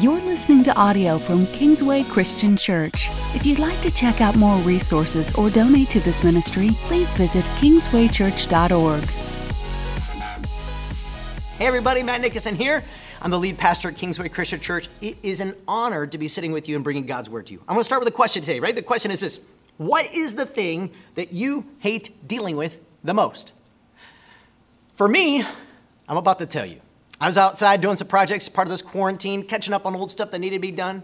You're listening to audio from Kingsway Christian Church. If you'd like to check out more resources or donate to this ministry, please visit kingswaychurch.org. Hey everybody, Matt Nickerson here. I'm the lead pastor at Kingsway Christian Church. It is an honor to be sitting with you and bringing God's word to you. I'm going to start with a question today, right? The question is this What is the thing that you hate dealing with the most? For me, I'm about to tell you. I was outside doing some projects, part of this quarantine, catching up on old stuff that needed to be done.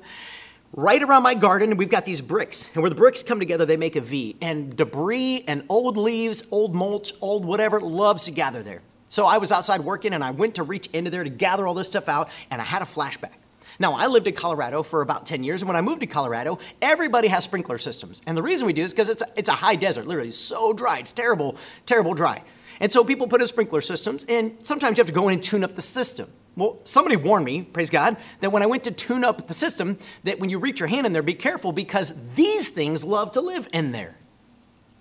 Right around my garden, we've got these bricks. And where the bricks come together, they make a V. And debris and old leaves, old mulch, old whatever loves to gather there. So I was outside working and I went to reach into there to gather all this stuff out, and I had a flashback. Now, I lived in Colorado for about 10 years, and when I moved to Colorado, everybody has sprinkler systems. And the reason we do is because it's, a, it's a high desert, literally so dry. It's terrible, terrible dry. And so people put in sprinkler systems, and sometimes you have to go in and tune up the system. Well, somebody warned me, praise God, that when I went to tune up the system, that when you reach your hand in there, be careful because these things love to live in there.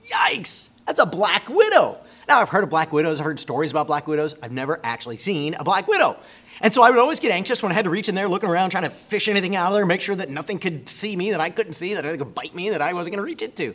Yikes! That's a black widow. Now, I've heard of black widows, I've heard stories about black widows. I've never actually seen a black widow. And so I would always get anxious when I had to reach in there, looking around, trying to fish anything out of there, make sure that nothing could see me, that I couldn't see, that it could bite me, that I wasn't going to reach into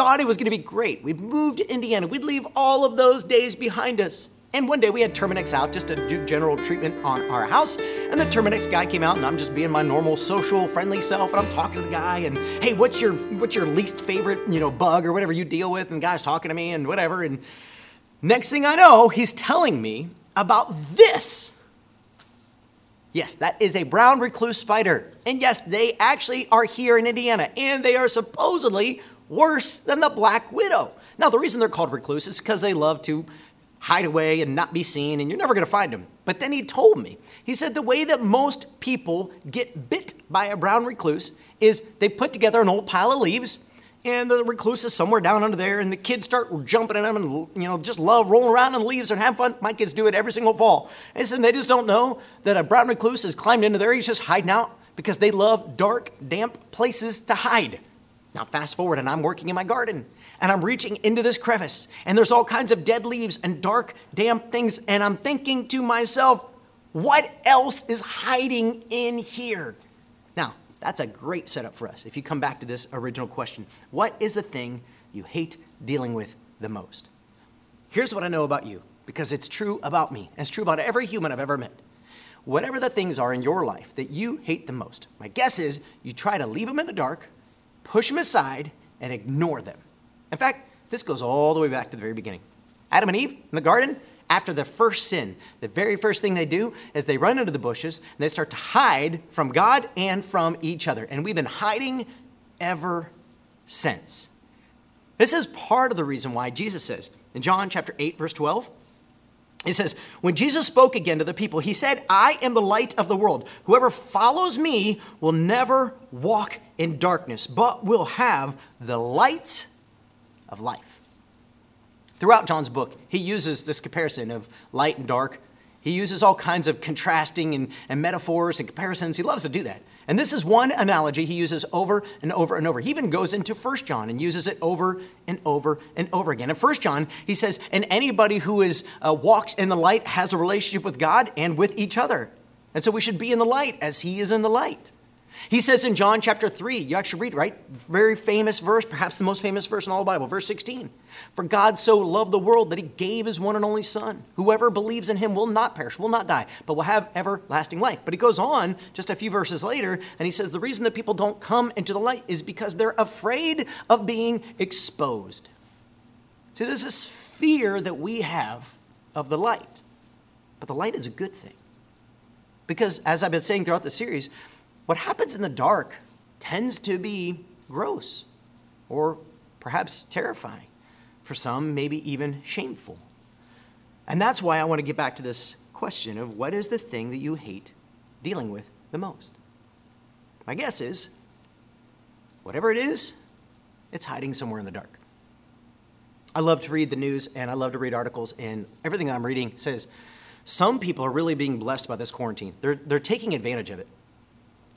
thought it was going to be great. We'd moved to Indiana. We'd leave all of those days behind us. And one day we had Terminix out just to do general treatment on our house. And the Terminix guy came out, and I'm just being my normal, social, friendly self. And I'm talking to the guy, and hey, what's your what's your least favorite, you know, bug or whatever you deal with? And the guy's talking to me and whatever. And next thing I know, he's telling me about this. Yes, that is a brown recluse spider. And yes, they actually are here in Indiana, and they are supposedly worse than the black widow. Now, the reason they're called recluse is because they love to hide away and not be seen, and you're never going to find them. But then he told me, he said the way that most people get bit by a brown recluse is they put together an old pile of leaves, and the recluse is somewhere down under there, and the kids start jumping in them and you know just love rolling around in the leaves and have fun. My kids do it every single fall. And said they just don't know that a brown recluse has climbed into there. He's just hiding out because they love dark, damp places to hide. Now, fast forward, and I'm working in my garden, and I'm reaching into this crevice, and there's all kinds of dead leaves and dark, damp things, and I'm thinking to myself, what else is hiding in here? Now, that's a great setup for us if you come back to this original question What is the thing you hate dealing with the most? Here's what I know about you, because it's true about me, and it's true about every human I've ever met. Whatever the things are in your life that you hate the most, my guess is you try to leave them in the dark push them aside, and ignore them. In fact, this goes all the way back to the very beginning. Adam and Eve in the garden, after the first sin, the very first thing they do is they run into the bushes and they start to hide from God and from each other. And we've been hiding ever since. This is part of the reason why Jesus says in John chapter 8, verse 12, it says, When Jesus spoke again to the people, he said, I am the light of the world. Whoever follows me will never walk in darkness, but will have the light of life. Throughout John's book, he uses this comparison of light and dark. He uses all kinds of contrasting and, and metaphors and comparisons. He loves to do that. And this is one analogy he uses over and over and over. He even goes into 1 John and uses it over and over and over again. In 1 John, he says, And anybody who is, uh, walks in the light has a relationship with God and with each other. And so we should be in the light as he is in the light. He says in John chapter 3, you actually read, right? Very famous verse, perhaps the most famous verse in all the Bible, verse 16. For God so loved the world that he gave his one and only Son. Whoever believes in him will not perish, will not die, but will have everlasting life. But he goes on just a few verses later, and he says the reason that people don't come into the light is because they're afraid of being exposed. See, there's this fear that we have of the light. But the light is a good thing. Because, as I've been saying throughout the series, what happens in the dark tends to be gross or perhaps terrifying. For some, maybe even shameful. And that's why I want to get back to this question of what is the thing that you hate dealing with the most? My guess is whatever it is, it's hiding somewhere in the dark. I love to read the news and I love to read articles, and everything I'm reading says some people are really being blessed by this quarantine. They're, they're taking advantage of it.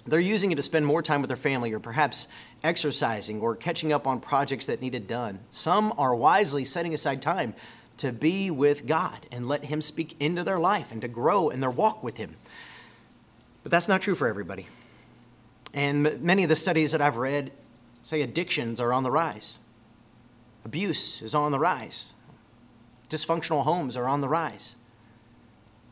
They're using it to spend more time with their family or perhaps exercising or catching up on projects that needed done. Some are wisely setting aside time to be with God and let Him speak into their life and to grow in their walk with Him. But that's not true for everybody. And many of the studies that I've read say addictions are on the rise, abuse is on the rise, dysfunctional homes are on the rise.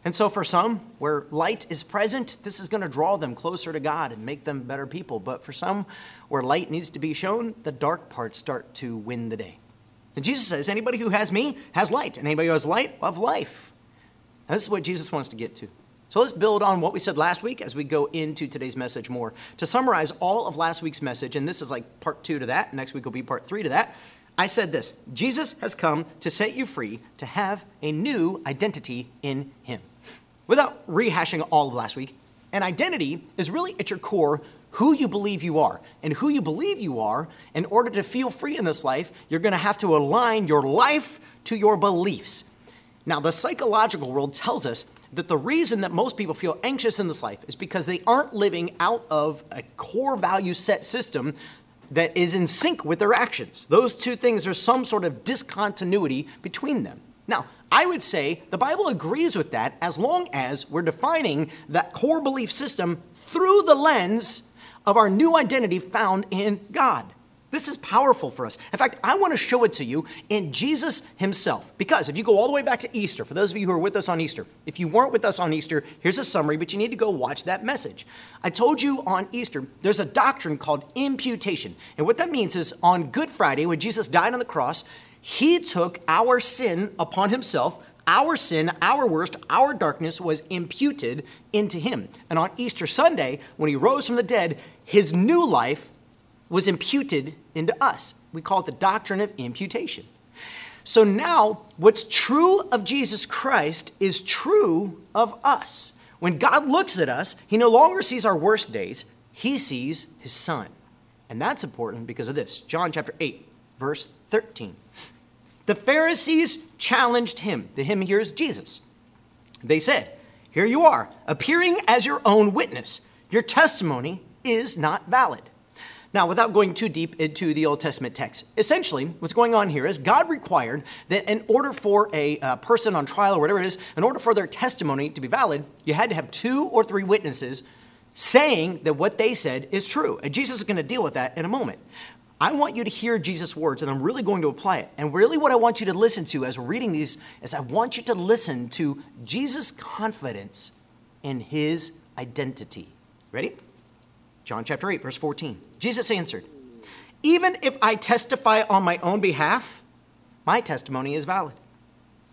And so, for some, where light is present, this is going to draw them closer to God and make them better people. But for some, where light needs to be shown, the dark parts start to win the day. And Jesus says, anybody who has me has light, and anybody who has light of life. And this is what Jesus wants to get to. So let's build on what we said last week as we go into today's message more. To summarize all of last week's message, and this is like part two to that, next week will be part three to that. I said this Jesus has come to set you free to have a new identity in Him. Without rehashing all of last week, an identity is really at your core who you believe you are. And who you believe you are, in order to feel free in this life, you're going to have to align your life to your beliefs. Now, the psychological world tells us that the reason that most people feel anxious in this life is because they aren't living out of a core value set system that is in sync with their actions. Those two things, there's some sort of discontinuity between them. Now, I would say the Bible agrees with that as long as we're defining that core belief system through the lens of our new identity found in God. This is powerful for us. In fact, I want to show it to you in Jesus himself. Because if you go all the way back to Easter, for those of you who are with us on Easter, if you weren't with us on Easter, here's a summary, but you need to go watch that message. I told you on Easter, there's a doctrine called imputation. And what that means is on Good Friday, when Jesus died on the cross, he took our sin upon himself. Our sin, our worst, our darkness was imputed into him. And on Easter Sunday, when he rose from the dead, his new life was imputed into us. We call it the doctrine of imputation. So now, what's true of Jesus Christ is true of us. When God looks at us, he no longer sees our worst days, he sees his son. And that's important because of this. John chapter 8, verse 13. The Pharisees challenged him. The him here is Jesus. They said, Here you are, appearing as your own witness. Your testimony is not valid. Now, without going too deep into the Old Testament text, essentially what's going on here is God required that in order for a uh, person on trial or whatever it is, in order for their testimony to be valid, you had to have two or three witnesses saying that what they said is true. And Jesus is going to deal with that in a moment. I want you to hear Jesus' words, and I'm really going to apply it. And really, what I want you to listen to as we're reading these is I want you to listen to Jesus' confidence in his identity. Ready? John chapter 8, verse 14. Jesus answered, Even if I testify on my own behalf, my testimony is valid.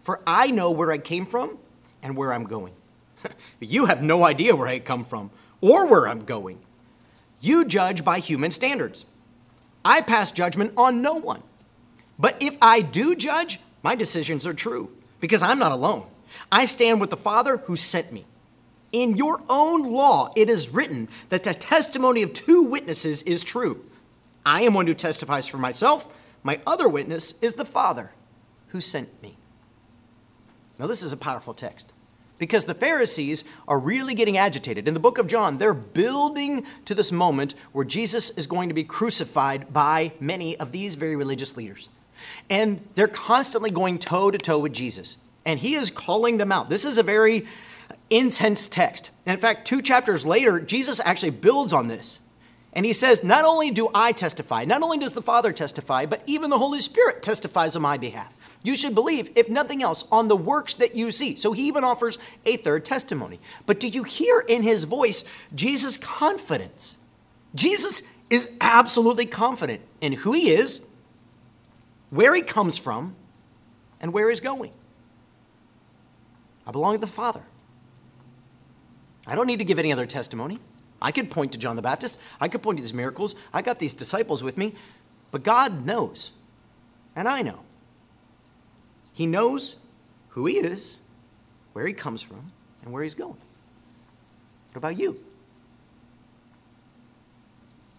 For I know where I came from and where I'm going. you have no idea where I come from or where I'm going. You judge by human standards. I pass judgment on no one. But if I do judge, my decisions are true because I'm not alone. I stand with the Father who sent me. In your own law, it is written that the testimony of two witnesses is true. I am one who testifies for myself. My other witness is the Father who sent me. Now, this is a powerful text because the Pharisees are really getting agitated. In the book of John, they're building to this moment where Jesus is going to be crucified by many of these very religious leaders. And they're constantly going toe to toe with Jesus. And he is calling them out. This is a very intense text. And in fact, two chapters later, Jesus actually builds on this. And he says, Not only do I testify, not only does the Father testify, but even the Holy Spirit testifies on my behalf. You should believe, if nothing else, on the works that you see. So he even offers a third testimony. But do you hear in his voice Jesus' confidence? Jesus is absolutely confident in who he is, where he comes from, and where he's going. I belong to the Father. I don't need to give any other testimony. I could point to John the Baptist. I could point to these miracles. I got these disciples with me. But God knows. And I know. He knows who He is, where He comes from, and where He's going. What about you?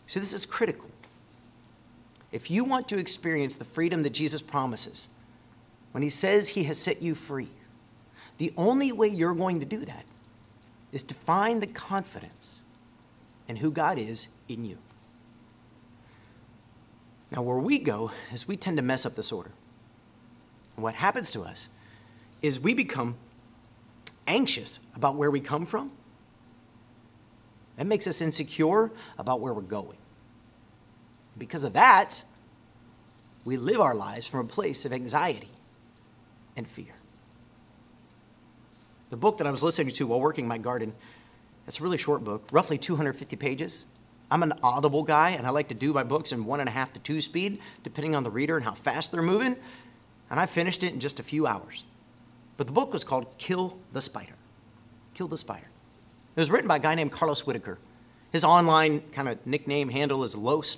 See, this is critical. If you want to experience the freedom that Jesus promises, when He says He has set you free, the only way you're going to do that is to find the confidence in who God is in you. Now, where we go is we tend to mess up this order. And what happens to us is we become anxious about where we come from That makes us insecure about where we're going. Because of that, we live our lives from a place of anxiety and fear. The book that I was listening to while working my garden, it's a really short book, roughly 250 pages. I'm an audible guy, and I like to do my books in one and a half to two speed, depending on the reader and how fast they're moving. And I finished it in just a few hours. But the book was called Kill the Spider. Kill the Spider. It was written by a guy named Carlos Whitaker. His online kind of nickname handle is Los.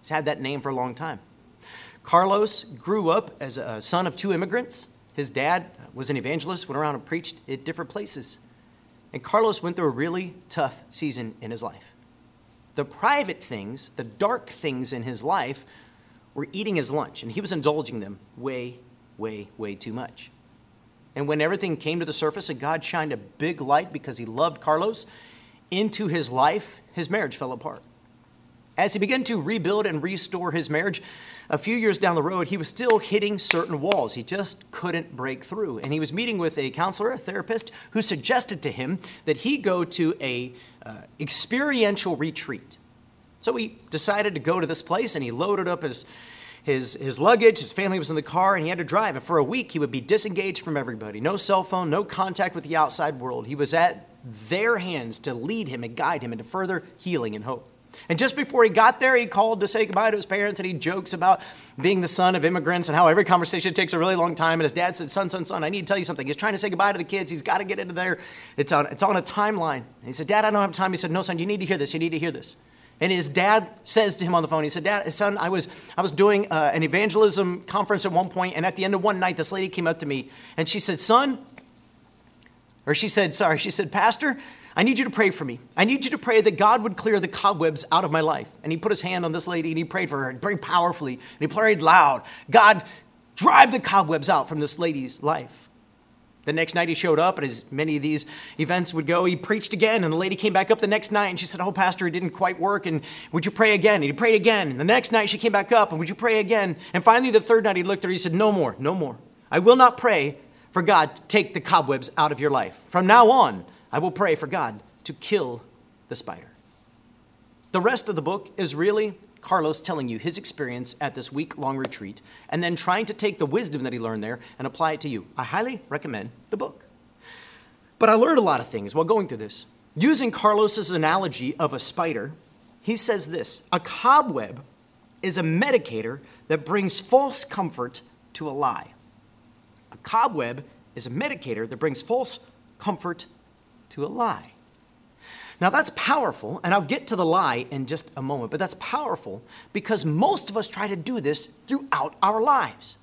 He's had that name for a long time. Carlos grew up as a son of two immigrants. His dad was an evangelist, went around and preached at different places. And Carlos went through a really tough season in his life. The private things, the dark things in his life, were eating his lunch, and he was indulging them way, way, way too much. And when everything came to the surface and God shined a big light because he loved Carlos into his life, his marriage fell apart. As he began to rebuild and restore his marriage, a few years down the road, he was still hitting certain walls. He just couldn't break through. And he was meeting with a counselor, a therapist, who suggested to him that he go to a uh, experiential retreat. So he decided to go to this place and he loaded up his, his, his luggage. His family was in the car and he had to drive. And for a week, he would be disengaged from everybody no cell phone, no contact with the outside world. He was at their hands to lead him and guide him into further healing and hope. And just before he got there, he called to say goodbye to his parents and he jokes about being the son of immigrants and how every conversation takes a really long time. And his dad said, Son, son, son, I need to tell you something. He's trying to say goodbye to the kids. He's got to get into there. It's on, it's on a timeline. And he said, Dad, I don't have time. He said, No, son, you need to hear this. You need to hear this. And his dad says to him on the phone, he said, Dad, son, I was, I was doing uh, an evangelism conference at one point, and at the end of one night, this lady came up to me and she said, Son, or she said, Sorry, she said, Pastor, I need you to pray for me. I need you to pray that God would clear the cobwebs out of my life. And he put his hand on this lady and he prayed for her very powerfully. And he prayed loud God, drive the cobwebs out from this lady's life. The next night he showed up, and as many of these events would go, he preached again. And the lady came back up the next night and she said, Oh, Pastor, it didn't quite work. And would you pray again? And he prayed again. And the next night she came back up, and would you pray again? And finally, the third night he looked at her, he said, No more, no more. I will not pray for God to take the cobwebs out of your life. From now on, I will pray for God to kill the spider. The rest of the book is really Carlos telling you his experience at this week long retreat and then trying to take the wisdom that he learned there and apply it to you. I highly recommend the book. But I learned a lot of things while going through this. Using Carlos's analogy of a spider, he says this a cobweb is a medicator that brings false comfort to a lie. A cobweb is a medicator that brings false comfort to a lie. Now, that's powerful, and I'll get to the lie in just a moment, but that's powerful because most of us try to do this throughout our lives.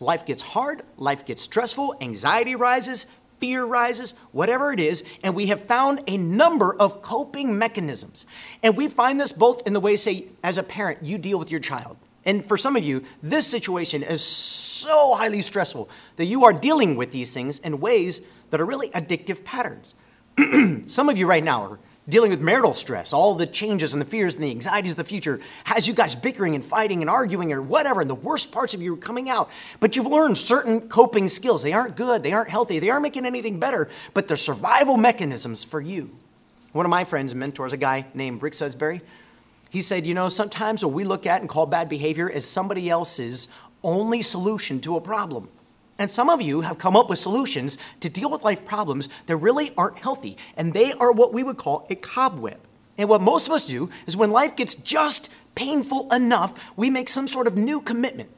Life gets hard, life gets stressful, anxiety rises, fear rises, whatever it is, and we have found a number of coping mechanisms. And we find this both in the way, say, as a parent, you deal with your child. And for some of you, this situation is so highly stressful that you are dealing with these things in ways that are really addictive patterns. Some of you right now are dealing with marital stress, all the changes and the fears and the anxieties of the future has you guys bickering and fighting and arguing or whatever, and the worst parts of you are coming out. But you've learned certain coping skills. They aren't good, they aren't healthy, they aren't making anything better, but they're survival mechanisms for you. One of my friends and mentors, a guy named Rick Sudsbury, he said, You know, sometimes what we look at and call bad behavior is somebody else's only solution to a problem. And some of you have come up with solutions to deal with life problems that really aren't healthy. And they are what we would call a cobweb. And what most of us do is when life gets just painful enough, we make some sort of new commitment.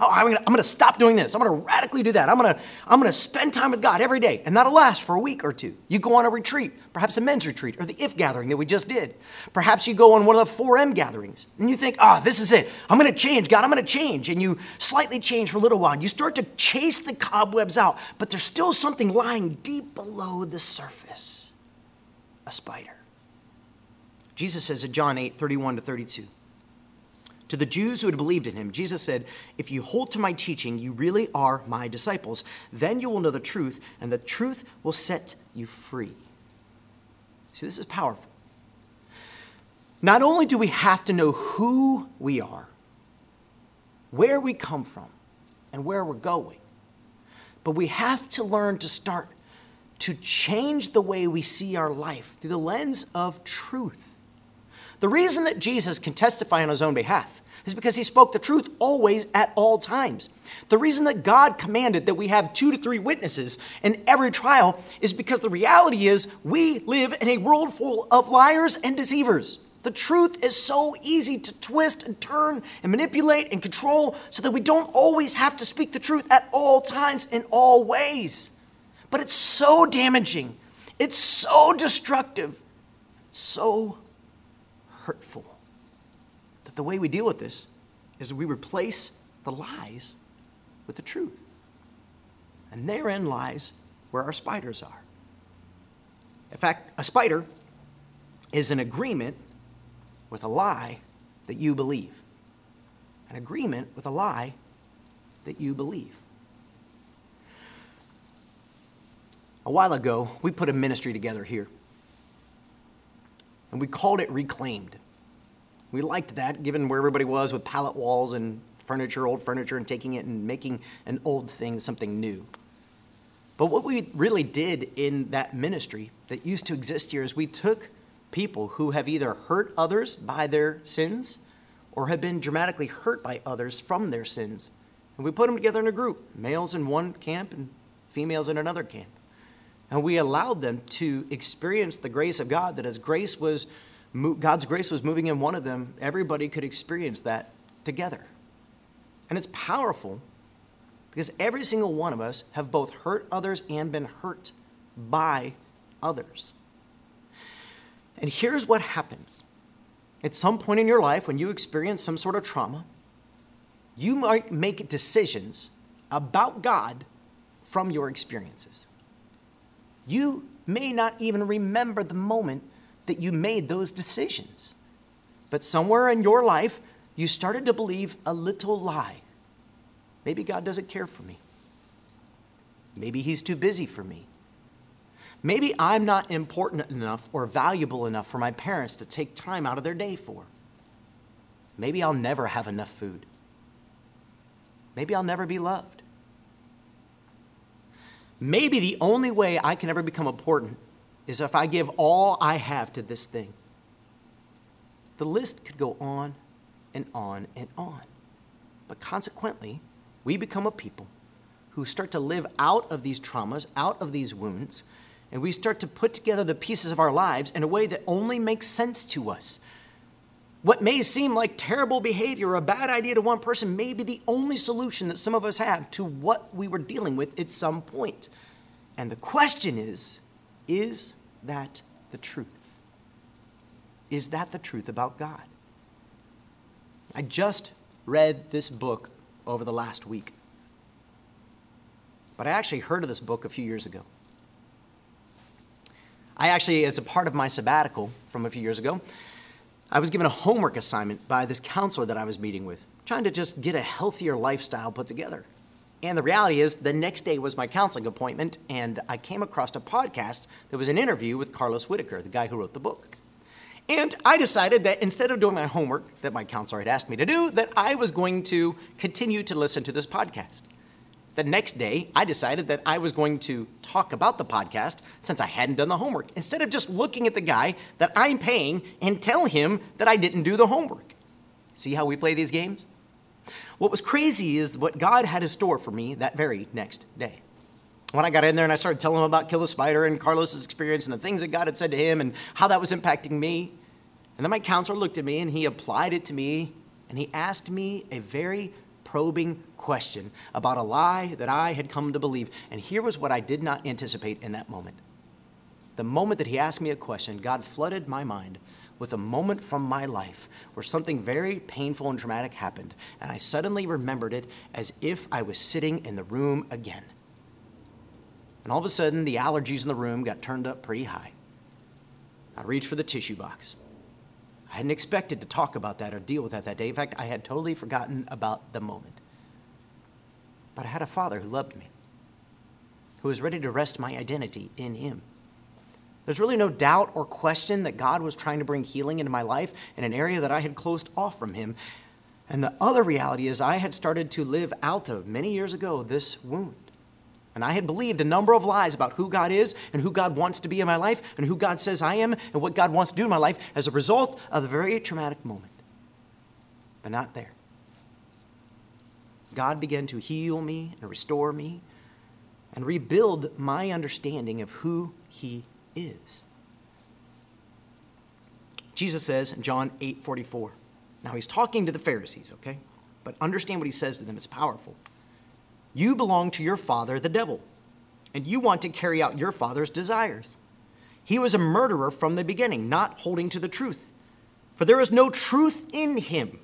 Oh, I'm gonna, I'm gonna stop doing this. I'm gonna radically do that. I'm gonna, I'm gonna spend time with God every day. And that'll last for a week or two. You go on a retreat, perhaps a men's retreat or the IF gathering that we just did. Perhaps you go on one of the 4M gatherings and you think, oh, this is it. I'm gonna change, God, I'm gonna change. And you slightly change for a little while. And you start to chase the cobwebs out, but there's still something lying deep below the surface a spider. Jesus says in John 8, 31 to 32. To the Jews who had believed in him, Jesus said, If you hold to my teaching, you really are my disciples. Then you will know the truth, and the truth will set you free. See, this is powerful. Not only do we have to know who we are, where we come from, and where we're going, but we have to learn to start to change the way we see our life through the lens of truth. The reason that Jesus can testify on his own behalf is because he spoke the truth always at all times. The reason that God commanded that we have two to three witnesses in every trial is because the reality is we live in a world full of liars and deceivers. The truth is so easy to twist and turn and manipulate and control so that we don't always have to speak the truth at all times in all ways. But it's so damaging, it's so destructive, so hurtful that the way we deal with this is we replace the lies with the truth. And therein lies where our spiders are. In fact, a spider is an agreement with a lie that you believe. An agreement with a lie that you believe. A while ago, we put a ministry together here. And we called it Reclaimed. We liked that, given where everybody was with pallet walls and furniture, old furniture, and taking it and making an old thing something new. But what we really did in that ministry that used to exist here is we took people who have either hurt others by their sins or have been dramatically hurt by others from their sins. And we put them together in a group males in one camp and females in another camp. And we allowed them to experience the grace of God, that as grace was, God's grace was moving in one of them, everybody could experience that together. And it's powerful because every single one of us have both hurt others and been hurt by others. And here's what happens at some point in your life, when you experience some sort of trauma, you might make decisions about God from your experiences. You may not even remember the moment that you made those decisions. But somewhere in your life, you started to believe a little lie. Maybe God doesn't care for me. Maybe He's too busy for me. Maybe I'm not important enough or valuable enough for my parents to take time out of their day for. Maybe I'll never have enough food. Maybe I'll never be loved. Maybe the only way I can ever become important is if I give all I have to this thing. The list could go on and on and on. But consequently, we become a people who start to live out of these traumas, out of these wounds, and we start to put together the pieces of our lives in a way that only makes sense to us. What may seem like terrible behavior or a bad idea to one person may be the only solution that some of us have to what we were dealing with at some point. And the question is is that the truth? Is that the truth about God? I just read this book over the last week. But I actually heard of this book a few years ago. I actually, as a part of my sabbatical from a few years ago, I was given a homework assignment by this counselor that I was meeting with, trying to just get a healthier lifestyle put together. And the reality is, the next day was my counseling appointment, and I came across a podcast that was an interview with Carlos Whitaker, the guy who wrote the book. And I decided that instead of doing my homework that my counselor had asked me to do, that I was going to continue to listen to this podcast the next day, I decided that I was going to talk about the podcast since I hadn't done the homework, instead of just looking at the guy that I'm paying and tell him that I didn't do the homework. See how we play these games? What was crazy is what God had in store for me that very next day. When I got in there and I started telling him about Kill the Spider and Carlos's experience and the things that God had said to him and how that was impacting me, and then my counselor looked at me and he applied it to me and he asked me a very probing question about a lie that I had come to believe. And here was what I did not anticipate in that moment. The moment that he asked me a question, God flooded my mind with a moment from my life where something very painful and traumatic happened. And I suddenly remembered it as if I was sitting in the room again. And all of a sudden, the allergies in the room got turned up pretty high. I reached for the tissue box. I hadn't expected to talk about that or deal with that that day. In fact, I had totally forgotten about the moment. But I had a father who loved me, who was ready to rest my identity in him. There's really no doubt or question that God was trying to bring healing into my life in an area that I had closed off from him. And the other reality is, I had started to live out of many years ago this wound. And I had believed a number of lies about who God is and who God wants to be in my life and who God says I am and what God wants to do in my life as a result of the very traumatic moment. But not there. God began to heal me and restore me and rebuild my understanding of who He is. Jesus says in John 8 44. Now he's talking to the Pharisees, okay? But understand what he says to them, it's powerful. You belong to your father, the devil, and you want to carry out your father's desires. He was a murderer from the beginning, not holding to the truth. For there is no truth in him.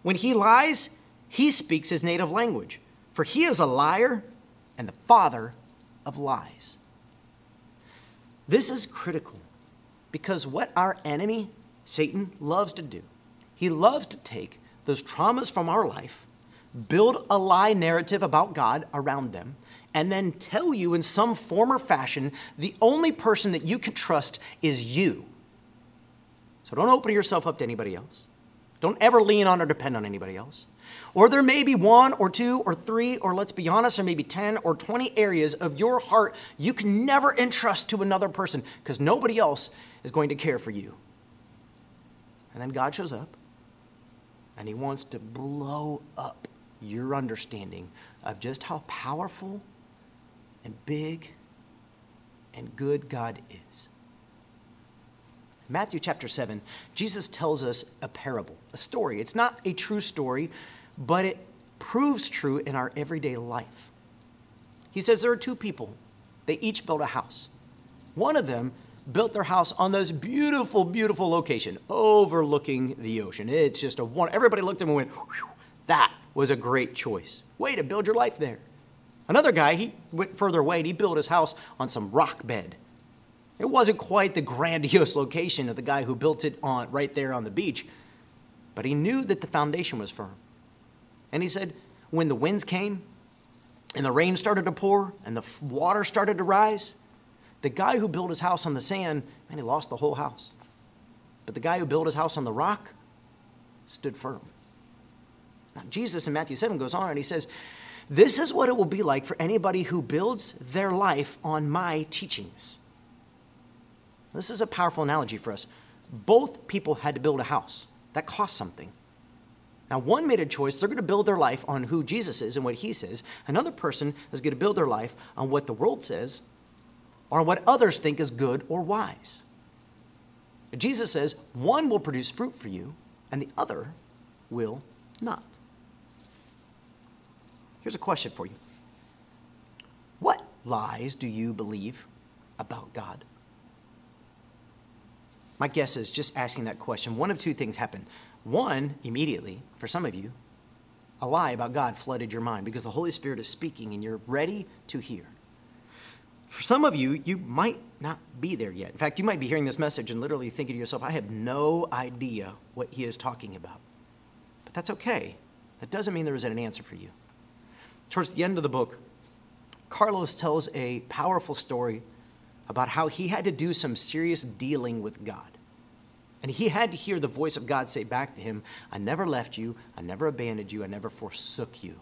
When he lies, he speaks his native language, for he is a liar and the father of lies. This is critical because what our enemy, Satan, loves to do, he loves to take those traumas from our life, build a lie narrative about God around them, and then tell you in some form or fashion the only person that you can trust is you. So don't open yourself up to anybody else. Don't ever lean on or depend on anybody else. Or there may be one or two or three, or let's be honest, or maybe 10 or 20 areas of your heart you can never entrust to another person because nobody else is going to care for you. And then God shows up and He wants to blow up your understanding of just how powerful and big and good God is. Matthew chapter 7, Jesus tells us a parable, a story. It's not a true story, but it proves true in our everyday life. He says there are two people, they each built a house. One of them built their house on this beautiful, beautiful location overlooking the ocean. It's just a one. Everybody looked at him and went, that was a great choice. Way to build your life there. Another guy, he went further away and he built his house on some rock bed. It wasn't quite the grandiose location of the guy who built it on right there on the beach, but he knew that the foundation was firm. And he said, when the winds came and the rain started to pour and the water started to rise, the guy who built his house on the sand, man, he lost the whole house. But the guy who built his house on the rock stood firm. Now, Jesus in Matthew 7 goes on and he says, This is what it will be like for anybody who builds their life on my teachings. This is a powerful analogy for us. Both people had to build a house, that cost something. Now, one made a choice, they're going to build their life on who Jesus is and what he says. Another person is going to build their life on what the world says or what others think is good or wise. Jesus says one will produce fruit for you and the other will not. Here's a question for you What lies do you believe about God? My guess is just asking that question, one of two things happen. One, immediately, for some of you, a lie about God flooded your mind because the Holy Spirit is speaking and you're ready to hear. For some of you, you might not be there yet. In fact, you might be hearing this message and literally thinking to yourself, I have no idea what he is talking about. But that's okay. That doesn't mean there isn't an answer for you. Towards the end of the book, Carlos tells a powerful story about how he had to do some serious dealing with God. And he had to hear the voice of God say back to him, I never left you, I never abandoned you, I never forsook you.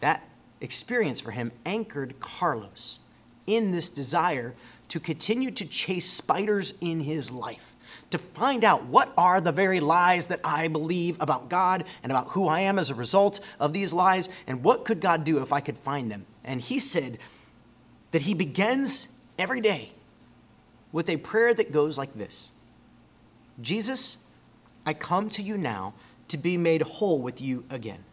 That experience for him anchored Carlos in this desire to continue to chase spiders in his life, to find out what are the very lies that I believe about God and about who I am as a result of these lies, and what could God do if I could find them. And he said that he begins every day with a prayer that goes like this Jesus, I come to you now to be made whole with you again.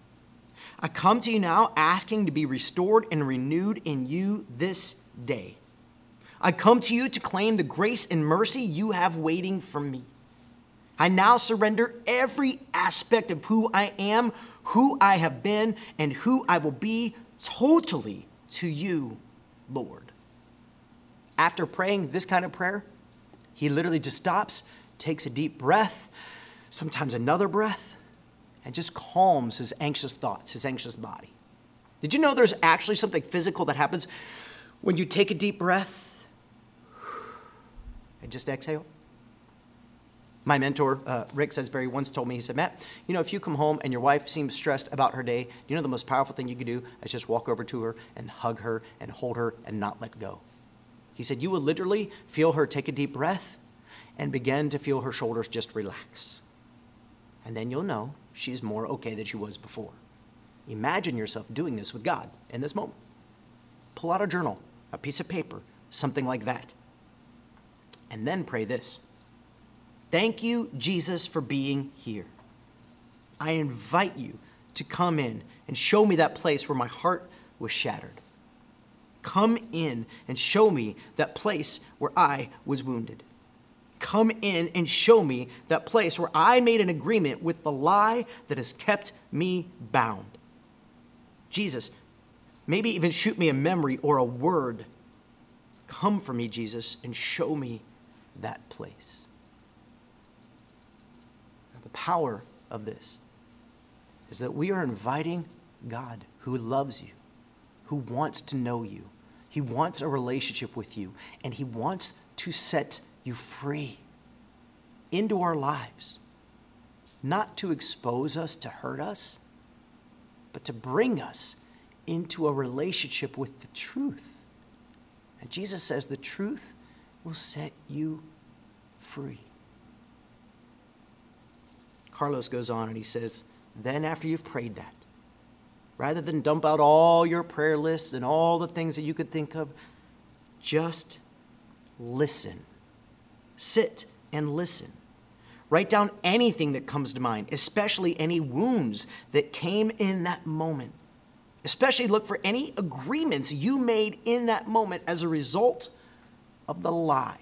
I come to you now asking to be restored and renewed in you this day. I come to you to claim the grace and mercy you have waiting for me. I now surrender every aspect of who I am, who I have been, and who I will be totally to you, Lord. After praying this kind of prayer, he literally just stops, takes a deep breath, sometimes another breath, and just calms his anxious thoughts, his anxious body. Did you know there's actually something physical that happens when you take a deep breath and just exhale, My mentor, uh, Rick Sesbury, once told me, he said, Matt, you know, if you come home and your wife seems stressed about her day, you know the most powerful thing you can do is just walk over to her and hug her and hold her and not let go. He said, you will literally feel her take a deep breath and begin to feel her shoulders just relax. And then you'll know she's more okay than she was before. Imagine yourself doing this with God in this moment. Pull out a journal, a piece of paper, something like that. And then pray this Thank you, Jesus, for being here. I invite you to come in and show me that place where my heart was shattered. Come in and show me that place where I was wounded. Come in and show me that place where I made an agreement with the lie that has kept me bound. Jesus, maybe even shoot me a memory or a word. Come for me, Jesus, and show me that place Now, the power of this is that we are inviting God who loves you, who wants to know you. He wants a relationship with you, and He wants to set you free into our lives, not to expose us, to hurt us, but to bring us into a relationship with the truth. And Jesus says the truth will set you free. Carlos goes on and he says, Then after you've prayed that, rather than dump out all your prayer lists and all the things that you could think of, just listen. Sit and listen. Write down anything that comes to mind, especially any wounds that came in that moment. Especially look for any agreements you made in that moment as a result of the lie.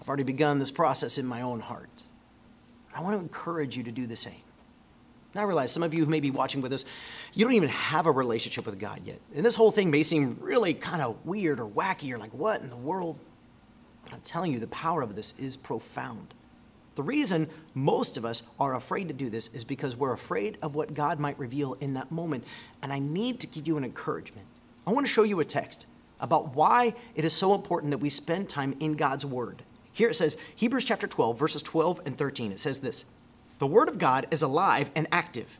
I've already begun this process in my own heart. I want to encourage you to do the same. Now, I realize some of you who may be watching with us, you don't even have a relationship with God yet. And this whole thing may seem really kind of weird or wacky. You're like, what in the world? But I'm telling you, the power of this is profound. The reason most of us are afraid to do this is because we're afraid of what God might reveal in that moment. And I need to give you an encouragement. I want to show you a text about why it is so important that we spend time in God's Word. Here it says, Hebrews chapter 12, verses 12 and 13. It says this The word of God is alive and active,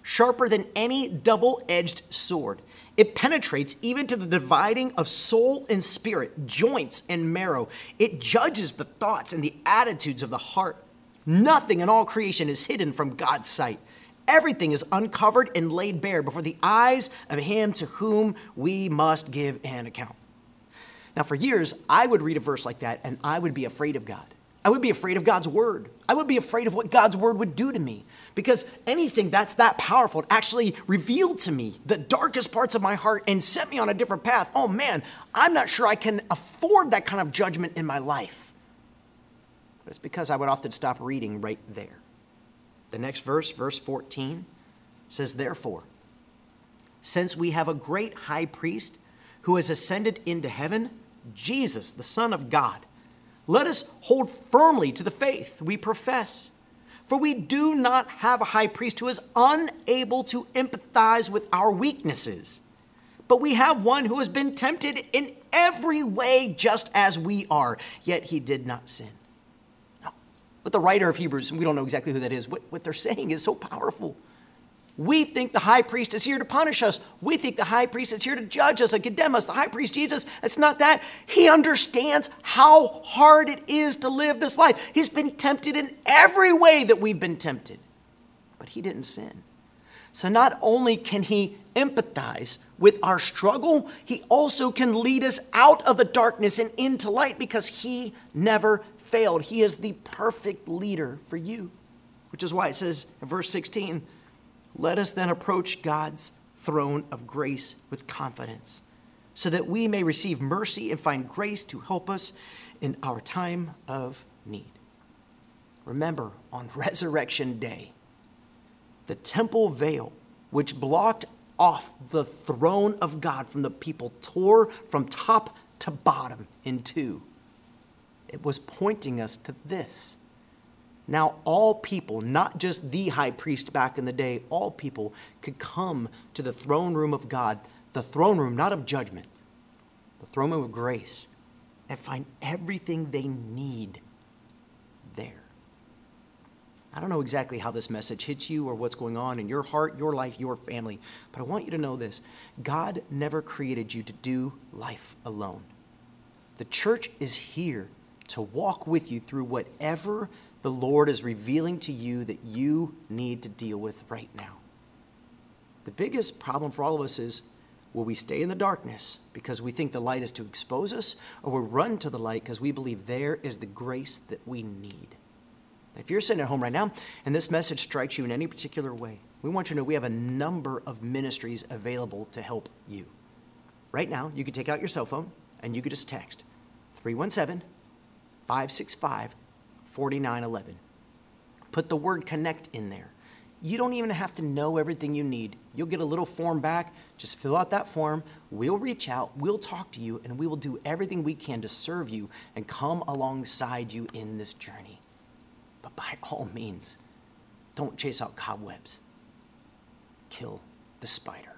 sharper than any double edged sword. It penetrates even to the dividing of soul and spirit, joints and marrow. It judges the thoughts and the attitudes of the heart. Nothing in all creation is hidden from God's sight. Everything is uncovered and laid bare before the eyes of Him to whom we must give an account. Now, for years, I would read a verse like that and I would be afraid of God. I would be afraid of God's word. I would be afraid of what God's word would do to me because anything that's that powerful actually revealed to me the darkest parts of my heart and set me on a different path. Oh man, I'm not sure I can afford that kind of judgment in my life. But it's because I would often stop reading right there. The next verse, verse 14, says, Therefore, since we have a great high priest who has ascended into heaven, Jesus, the Son of God. Let us hold firmly to the faith we profess. For we do not have a high priest who is unable to empathize with our weaknesses, but we have one who has been tempted in every way just as we are, yet he did not sin. But the writer of Hebrews, and we don't know exactly who that is, what, what they're saying is so powerful. We think the high priest is here to punish us. We think the high priest is here to judge us and condemn us. The high priest, Jesus, it's not that. He understands how hard it is to live this life. He's been tempted in every way that we've been tempted, but he didn't sin. So not only can he empathize with our struggle, he also can lead us out of the darkness and into light because he never failed. He is the perfect leader for you, which is why it says in verse 16, let us then approach God's throne of grace with confidence, so that we may receive mercy and find grace to help us in our time of need. Remember, on Resurrection Day, the temple veil, which blocked off the throne of God from the people, tore from top to bottom in two. It was pointing us to this now, all people, not just the high priest back in the day, all people could come to the throne room of God, the throne room not of judgment, the throne room of grace, and find everything they need there. I don't know exactly how this message hits you or what's going on in your heart, your life, your family, but I want you to know this God never created you to do life alone. The church is here to walk with you through whatever the Lord is revealing to you that you need to deal with right now. The biggest problem for all of us is will we stay in the darkness because we think the light is to expose us, or will we run to the light because we believe there is the grace that we need? If you're sitting at home right now and this message strikes you in any particular way, we want you to know we have a number of ministries available to help you. Right now, you can take out your cell phone and you can just text 317 565 4911. Put the word connect in there. You don't even have to know everything you need. You'll get a little form back. Just fill out that form. We'll reach out, we'll talk to you, and we will do everything we can to serve you and come alongside you in this journey. But by all means, don't chase out cobwebs, kill the spider.